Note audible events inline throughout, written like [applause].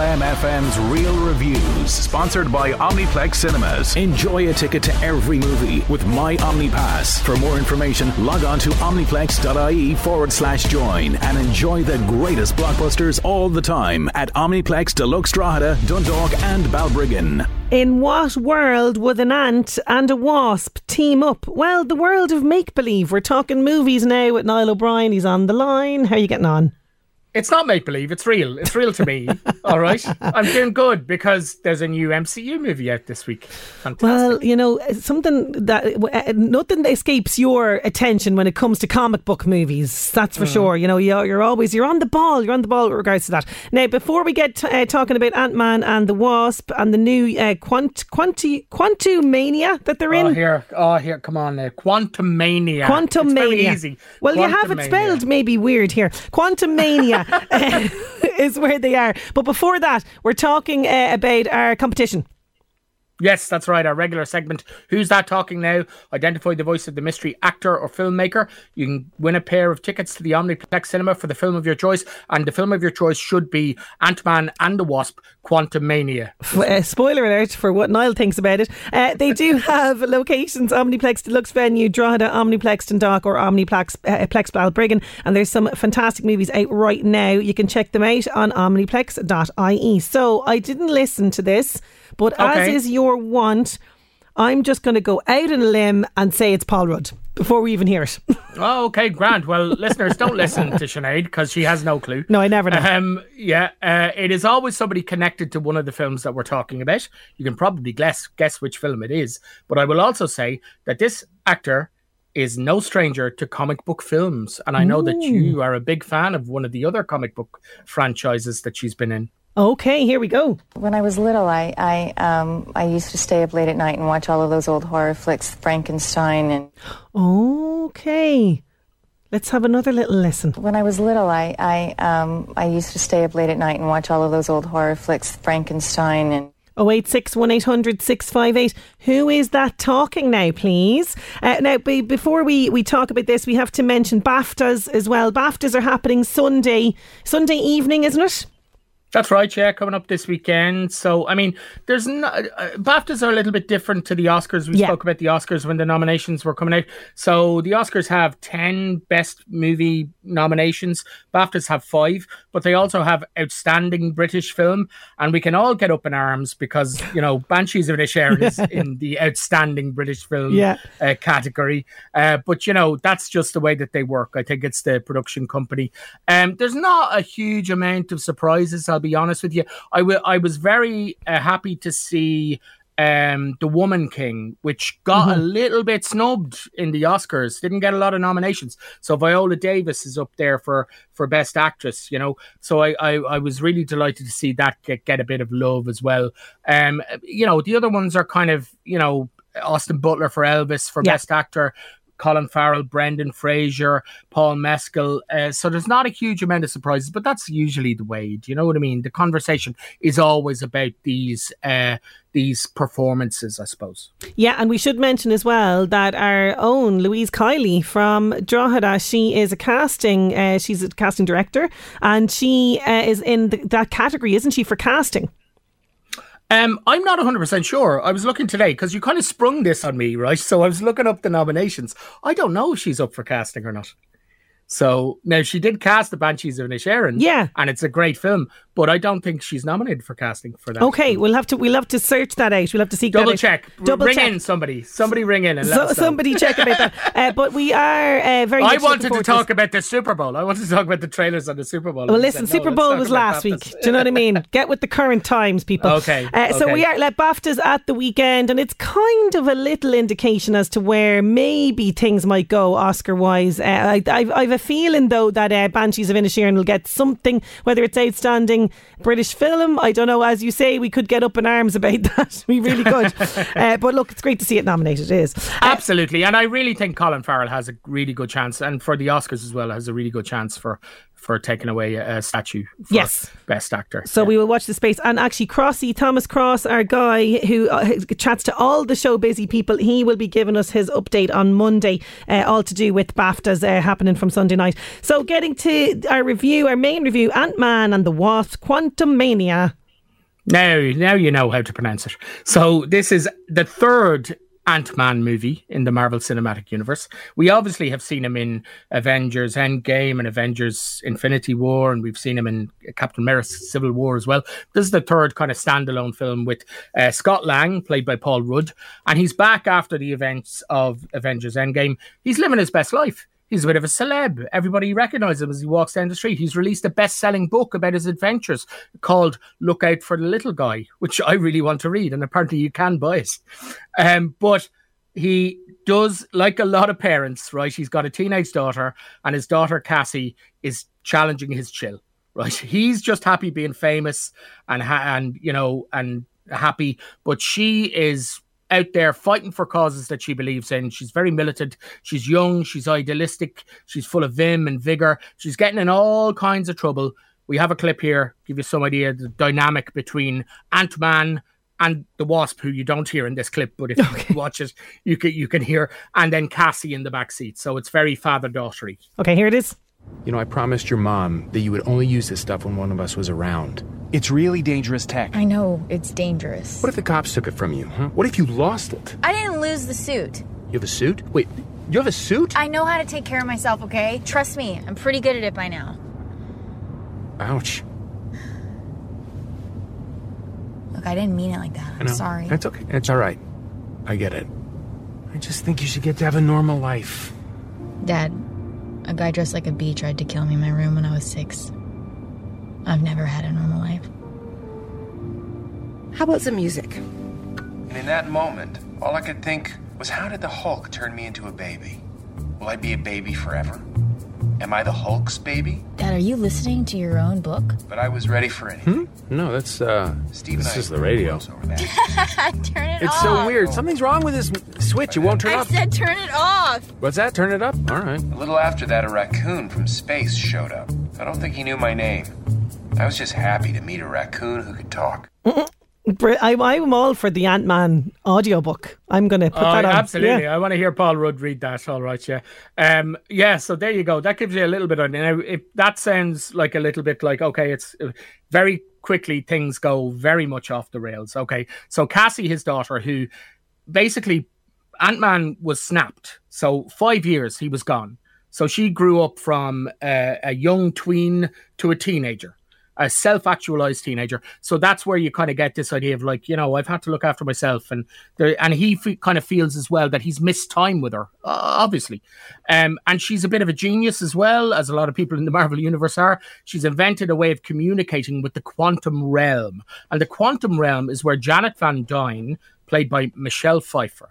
LMFM's Real Reviews, sponsored by Omniplex Cinemas. Enjoy a ticket to every movie with My OmniPass. For more information, log on to omniplex.ie forward slash join and enjoy the greatest blockbusters all the time at Omniplex Deluxe Drogheda, Dundalk, and Balbriggan. In what world would an ant and a wasp team up? Well, the world of make believe. We're talking movies now with Niall O'Brien. He's on the line. How are you getting on? It's not make believe. It's real. It's real to me. [laughs] All right. I'm doing good because there's a new MCU movie out this week. Fantastic. Well, you know, something that uh, nothing escapes your attention when it comes to comic book movies. That's for mm. sure. You know, you're, always you're on the ball. You're on the ball with regards to that. Now, before we get t- uh, talking about Ant Man and the Wasp and the new uh, Quant Quanti Quantumania that they're in. Oh here, oh here, come on, uh, Quantumania. Quantumania. easy. Well, you have it spelled maybe weird here. [laughs] Is where they are. But before that, we're talking uh, about our competition. Yes, that's right. Our regular segment. Who's that talking now? Identify the voice of the mystery actor or filmmaker. You can win a pair of tickets to the Omniplex Cinema for the film of your choice, and the film of your choice should be Ant Man and the Wasp: Quantumania. Uh, spoiler alert for what Niall thinks about it. Uh, they do [laughs] have locations: Omniplex Deluxe Venue, Drogheda, Omniplex Dundalk, or Omniplex uh, Plex Balbriggan. And there's some fantastic movies out right now. You can check them out on omniplex.ie. So I didn't listen to this. But okay. as is your want, I'm just going to go out on a limb and say it's Paul Rudd before we even hear it. [laughs] oh, okay, Grant. Well, listeners, don't listen to Sinead because she has no clue. No, I never know. Um, yeah, uh, it is always somebody connected to one of the films that we're talking about. You can probably guess guess which film it is, but I will also say that this actor is no stranger to comic book films, and I know Ooh. that you are a big fan of one of the other comic book franchises that she's been in. Okay, here we go. When I was little, I I, um, I used to stay up late at night and watch all of those old horror flicks, Frankenstein and. Okay. Let's have another little listen. When I was little, I I um, I used to stay up late at night and watch all of those old horror flicks, Frankenstein and. 086 1800 658. Who is that talking now, please? Uh, now, be, before we, we talk about this, we have to mention BAFTAs as well. BAFTAs are happening Sunday, Sunday evening, isn't it? That's right, yeah, coming up this weekend. So, I mean, there's not, uh, BAFTAs are a little bit different to the Oscars. We yeah. spoke about the Oscars when the nominations were coming out. So, the Oscars have 10 best movie nominations, BAFTAs have five, but they also have outstanding British film. And we can all get up in arms because, you know, Banshees of Inisherin is [laughs] in the outstanding British film yeah. uh, category. Uh, but, you know, that's just the way that they work. I think it's the production company. Um, there's not a huge amount of surprises. I'll be honest with you. I, w- I was very uh, happy to see um, The Woman King, which got mm-hmm. a little bit snubbed in the Oscars, didn't get a lot of nominations. So Viola Davis is up there for for Best Actress, you know. So I I, I was really delighted to see that get, get a bit of love as well. Um, you know, the other ones are kind of you know Austin Butler for Elvis for yeah. Best Actor. Colin Farrell, Brendan Fraser, Paul Mescal. Uh, so there's not a huge amount of surprises, but that's usually the way. Do you know what I mean? The conversation is always about these uh, these performances, I suppose. Yeah, and we should mention as well that our own Louise Kiely from Drogheda, she is a casting, uh, she's a casting director, and she uh, is in the, that category, isn't she, for casting? Um, I'm not 100% sure. I was looking today because you kind of sprung this on me, right? So I was looking up the nominations. I don't know if she's up for casting or not. So now she did cast the Banshees of Inisherin. Yeah. And it's a great film, but I don't think she's nominated for casting for that. Okay, we'll have to we'll have to search that out. We'll have to see Double check. Out. Double ring check. in somebody. Somebody ring in and So, somebody check about that. [laughs] Uh, but we are uh, very. I wanted to talk this. about the Super Bowl. I wanted to talk about the trailers on the Super Bowl. Well, listen, said, no, Super Bowl was last week. Do you know what I mean? [laughs] Get with the current times, people. Okay, Uh, So okay. we are like BAFTAs at the weekend, and it's kind of a little indication as to where maybe things might go Oscar wise. Uh, I, I've, I've a feeling though that uh, Banshees of Inisherin will get something, whether it's outstanding British film. I don't know. As you say, we could get up in arms about [laughs] that. we really could. [laughs] uh, but look, it's great to see it nominated. It is. Uh, Absolutely, and I really think Colin Farrell has a really good chance, and for the Oscars as well, has a really good chance for for taking away a, statue. For Yes. best actor. So we will watch the space. And actually, Crossy, Thomas Cross, our guy who uh, chats to all the show busy people, he will be giving us his update on Monday, uh, all to do with BAFTAs uh, happening from Sunday night. So getting to our review, our main review Ant Man and the Wasp, Quantum Mania. Now, now you know how to pronounce it. So this is the third Ant-Man movie in the Marvel Cinematic Universe. We obviously have seen him in Avengers Endgame and Avengers Infinity War, and we've seen him in Captain America's Civil War as well. This is the third kind of standalone film with uh, Scott Lang, played by Paul Rudd, and he's back after the events of Avengers Endgame. He's living his best life. He's a bit of a celeb. Everybody recognizes him as he walks down the street. He's released a best selling book about his adventures called Look Out for the Little Guy, which I really want to read, and apparently you can buy it. Um, but he does, like a lot of parents, right? He's got a teenage daughter, and his daughter Cassie is challenging his chill, right? [laughs] He's just happy being famous and, ha- and you know, and happy, but she is out there fighting for causes that she believes in. She's very militant. She's young. She's idealistic. She's full of vim and vigor. She's getting in all kinds of trouble. We have a clip here, give you some idea of the dynamic between Ant Man and the Wasp, who you don't hear in this clip, but if you watch it, you can you can hear, and then Cassie in the back seat. So it's very father daughtery. Okay, here it is. You know, I promised your mom that you would only use this stuff when one of us was around. It's really dangerous tech. I know, it's dangerous. What if the cops took it from you, huh? What if you lost it? I didn't lose the suit. You have a suit? Wait, you have a suit? I know how to take care of myself, okay? Trust me, I'm pretty good at it by now. Ouch. Look, I didn't mean it like that. I'm sorry. That's okay. It's all right. I get it. I just think you should get to have a normal life. Dad, a guy dressed like a bee tried to kill me in my room when I was six. I've never had a normal life. How about some music? And in that moment, all I could think was how did the Hulk turn me into a baby? Will I be a baby forever? Am I the Hulk's baby? Dad, are you listening to your own book? But I was ready for anything. Hmm? No, that's, uh, Steve this is the radio. [laughs] turn it It's off. so weird. Something's wrong with this switch. It won't turn I up. said turn it off. What's that? Turn it up? All right. A little after that, a raccoon from space showed up. I don't think he knew my name. I was just happy to meet a raccoon who could talk. I'm all for the Ant Man audiobook. I'm going to put Oh, that on. absolutely. Yeah. I want to hear Paul Rudd read that. All right, yeah. Um, yeah, so there you go. That gives you a little bit of now. If that sounds like a little bit like okay, it's uh, very quickly things go very much off the rails. Okay, so Cassie, his daughter, who basically Ant Man was snapped. So five years he was gone. So she grew up from uh, a young tween to a teenager a self-actualized teenager. So that's where you kind of get this idea of like, you know, I've had to look after myself, and there, and he fe- kind of feels as well that he's missed time with her, obviously. Um, and she's a bit of a genius as well, as a lot of people in the Marvel universe are. She's invented a way of communicating with the quantum realm, and the quantum realm is where Janet Van Dyne, played by Michelle Pfeiffer,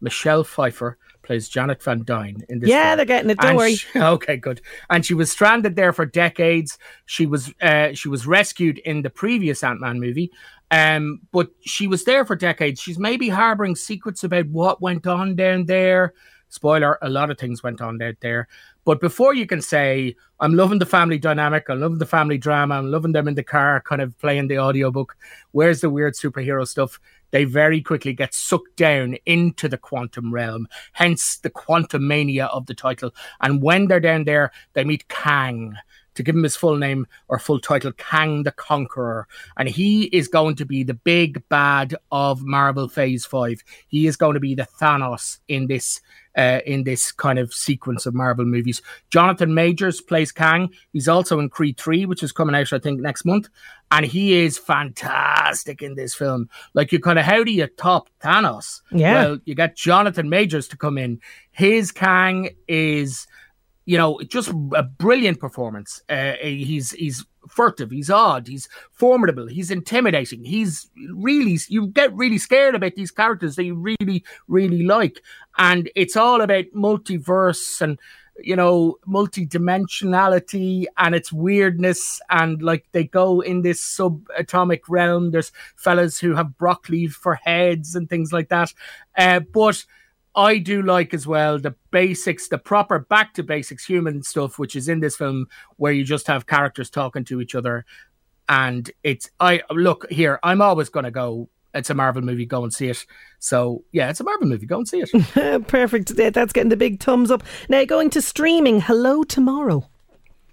Michelle Pfeiffer plays Janet Van Dyne in this. Yeah, film. they're getting it. Don't And worry. she- [laughs] okay, good. And she was stranded there for decades. She was uh, she was rescued in the previous Ant Man movie, um, but she was there for decades. She's maybe harboring secrets about what went on down there. Spoiler: a lot of things went on out there. But before you can say, I'm loving the family dynamic, I'm loving the family drama, I'm loving them in the car, kind of playing the audiobook, where's the weird superhero stuff? They very quickly get sucked down into the quantum realm, hence the quantum mania of the title. And when they're down there, they meet Kang to give him his full name or full title, Kang the Conqueror. And he is going to be the big bad of Marvel Phase 5. He is going to be the Thanos in this uh, in this kind of sequence of Marvel movies. Jonathan Majors plays Kang. He's also in Creed 3, which is coming out, I think, next month. And he is fantastic in this film. Like, you kind of, how do you top Thanos? Yeah. Well, you got Jonathan Majors to come in. His Kang is you know, just a brilliant performance. Uh, he's he's furtive, he's odd, he's formidable, he's intimidating. He's really you get really scared about these characters that you really really like, and it's all about multiverse and you know multi-dimensionality and its weirdness and like they go in this subatomic realm there's fellas who have broccoli for heads and things like that uh, but I do like as well the basics, the proper back to basics human stuff, which is in this film, where you just have characters talking to each other. And it's, I look here, I'm always going to go, it's a Marvel movie, go and see it. So, yeah, it's a Marvel movie, go and see it. [laughs] Perfect. That's getting the big thumbs up. Now, going to streaming, Hello Tomorrow.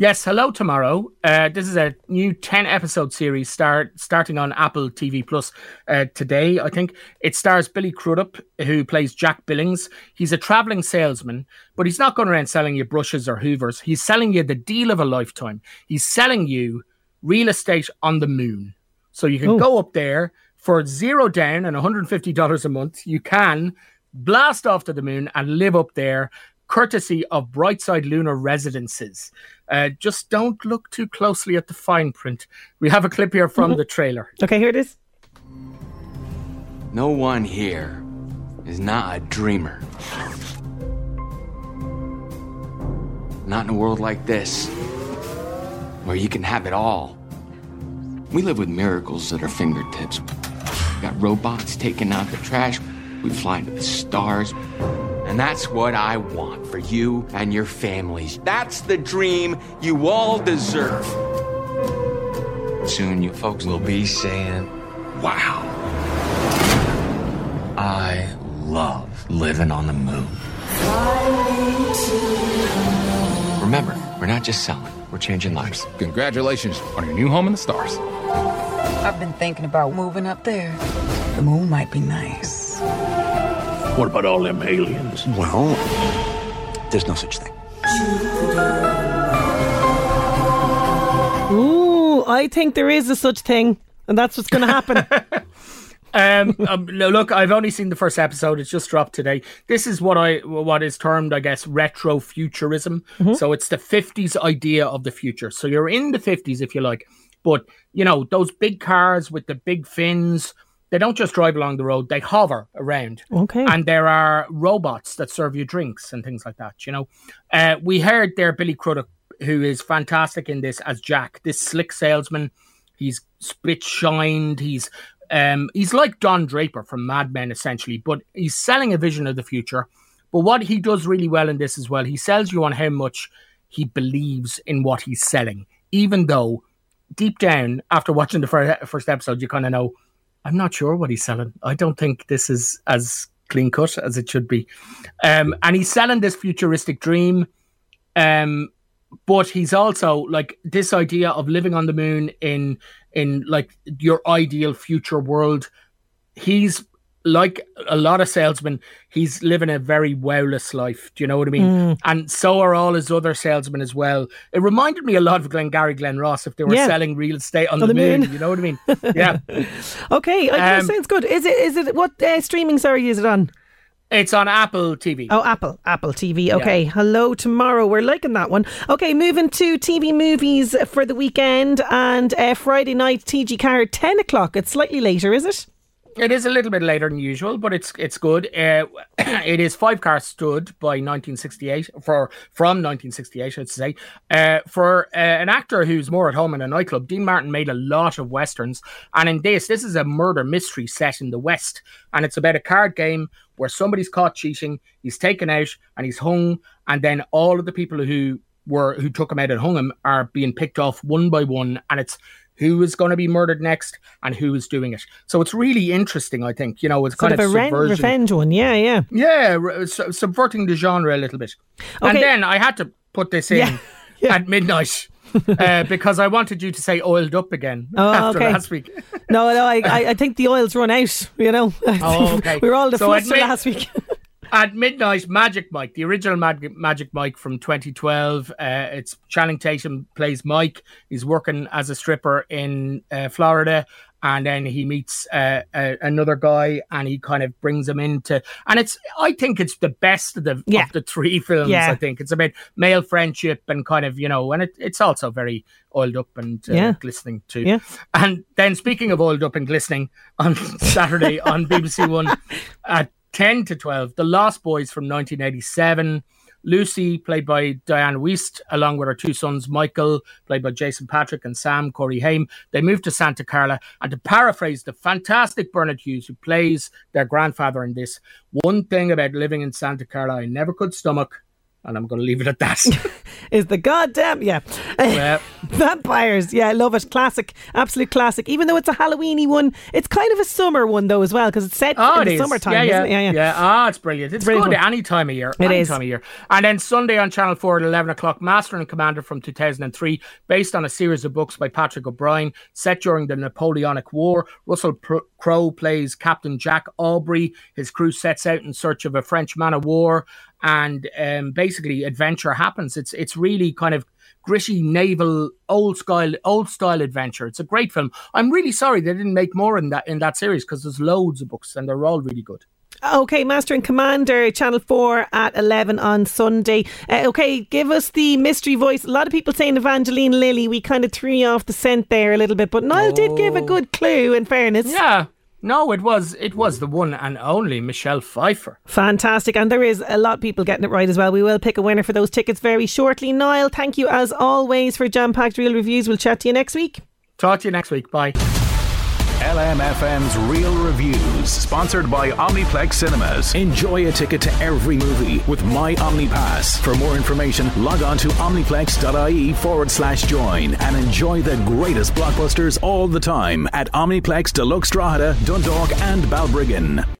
Yes, hello tomorrow. Uh, this is a new ten episode series start starting on Apple TV Plus uh, today. I think it stars Billy Crudup, who plays Jack Billings. He's a traveling salesman, but he's not going around selling you brushes or hoovers. He's selling you the deal of a lifetime. He's selling you real estate on the moon. So you can Ooh. go up there for zero down and $150 a month. You can blast off to the moon and live up there courtesy of Brightside Lunar Residences. Uh, just don't look too closely at the fine print. We have a clip here from mm-hmm. the trailer. Okay, here it is. No one here is not a dreamer. Not in a world like this, where you can have it all. We live with miracles at our fingertips. We got robots taking out the trash. We fly to the stars. And that's what I want for you and your families. That's the dream you all deserve. Soon you folks will be saying, wow, I love living on the moon. Remember, we're not just selling, we're changing lives. Congratulations on your new home in the stars. I've been thinking about moving up there. The moon might be nice. What about all them aliens? Well, there's no such thing. Ooh, I think there is a such thing, and that's what's going to happen. [laughs] um, um, look, I've only seen the first episode. It's just dropped today. This is what I what is termed, I guess, retro futurism. Mm-hmm. So it's the '50s idea of the future. So you're in the '50s, if you like, but you know those big cars with the big fins they don't just drive along the road, they hover around. Okay. And there are robots that serve you drinks and things like that, you know. Uh, we heard there Billy Crudup, who is fantastic in this as Jack, this slick salesman. He's split shined. He's um, he's like Don Draper from Mad Men, essentially, but he's selling a vision of the future. But what he does really well in this as well, he sells you on how much he believes in what he's selling, even though deep down, after watching the first episode, you kind of know I'm not sure what he's selling. I don't think this is as clean cut as it should be. Um, and he's selling this futuristic dream. Um, but he's also like this idea of living on the moon in in like your ideal future world. He's like a lot of salesmen, he's living a very wowless life. Do you know what I mean? Mm. And so are all his other salesmen as well. It reminded me a lot of Glengarry Glen Ross if they were yeah. selling real estate on, on the, the moon, moon, You know what I mean? [laughs] Yeah. okay, um, sounds good. Is it? Is it what uh, streaming? Sorry, is it on? It's on Apple TV. Oh, Apple, Apple TV. Okay. Yeah. Hello tomorrow. We're liking that one. Okay, moving to TV movies for the weekend and uh, Friday night. TG4, ten o'clock. It's slightly later, is it? It is a little bit later than usual, but it's it's good. Uh, [clears throat] it is Five Card Stud by 1968 for from 1968, I should say. Uh, for uh, an actor who's more at home in a nightclub, Dean Martin made a lot of westerns, and in this, this is a murder mystery set in the West, and it's about a card game where somebody's caught cheating, he's taken out, and he's hung, and then all of the people who were who took him out and hung him are being picked off one by one, and it's who is going to be murdered next and who is doing it. So it's really interesting, I think. You know, it's sort kind of, of a subversion. revenge one. Yeah, yeah. Yeah, subverting the genre a little bit. Okay. And then I had to put this in yeah. [laughs] Yeah. at midnight. uh, [laughs] because I wanted you to say oiled up again Oh, [laughs] after okay. last week. No, no, I, I, I think the oil's run out. You know, Oh, okay. we were all the So last week. At midnight, Magic Mike, the original Mag- Magic Mike from 2012. Uh, it's Channing Tatum plays Mike. He's working as a stripper in uh, Florida, and then he meets uh, uh, another guy, and he kind of brings him into. And it's, I think, it's the best of the of the three films. Yeah. I think it's about male friendship and kind of you know, and it, it's also very oiled up and uh, Yeah. glistening too. Yeah. And then speaking of oiled up and glistening, on [laughs] Saturday on BBC One [laughs] at 10 to 12, The Lost Boys from 1987. Lucy, played by Dianne Wiest, along with her two sons, Michael, played by Jason Patric, and Sam Corey Haim. They moved to Santa Carla. And to paraphrase the fantastic Barnard Hughes, who plays their grandfather in this, one thing about living in Santa Carla I never could stomach, and I'm going to leave it at that. [laughs] Is the goddamn yeah. [laughs] Vampires, yeah, I love it. Classic, absolute classic. Even though it's a Halloweeny one, it's kind of a summer one though as well because it's set Oh, in it the is. summertime. Yeah, yeah, isn't it? yeah, yeah. yeah. Ah, it's brilliant. It's Brilliant good one. any time of year. It any is. time of year. And then Sunday on Channel 4 at 11 o'clock, Master and Commander from 2003, based on a series of books by Patrick O'Brian, set during the Napoleonic War. Russell Crowe plays Captain Jack Aubrey. His crew sets out in search of a French man of war, and um, basically adventure happens. It's it's really kind of gritty naval old style old style adventure. It's a great film. I'm really sorry they didn't make more in that in that series because there's loads of books and they're all really good. Okay, Master and Commander, Channel 4 at 11 on Sunday. Uh, okay, give us the mystery voice. A lot of people saying Evangeline Lilly. We kind of threw you off the scent there a little bit, but Niall did give a good clue, in fairness. Yeah. No, it was it was the one and only Michelle Pfeiffer. Fantastic. And there is a lot of people getting it right as well. We will pick a winner for those tickets very shortly. Niall, thank you as always for jam packed real reviews. We'll chat to you next week. Talk to you next week. Bye. LMFM's Real Reviews, sponsored by Omniplex Cinemas. Enjoy a ticket to every movie with My OmniPass. For more information, log on to omniplex.ie forward slash join and enjoy the greatest blockbusters all the time at Omniplex Deluxe Drogheda, Dundalk, and Balbriggan.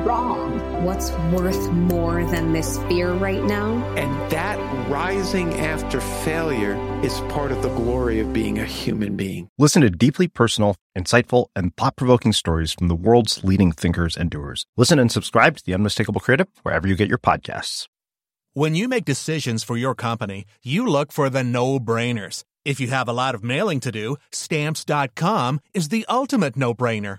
wrong? What's worth more than this fear right now? And that rising after failure is part of the glory of being a human being. Listen to deeply personal, insightful, and thought provoking stories from the world's leading thinkers and doers. Listen and subscribe to The Unmistakable Creative wherever you get your podcasts. When you make decisions for your company, you look for the no brainers. If you have a lot of mailing to do, stamps.com is the ultimate no brainer.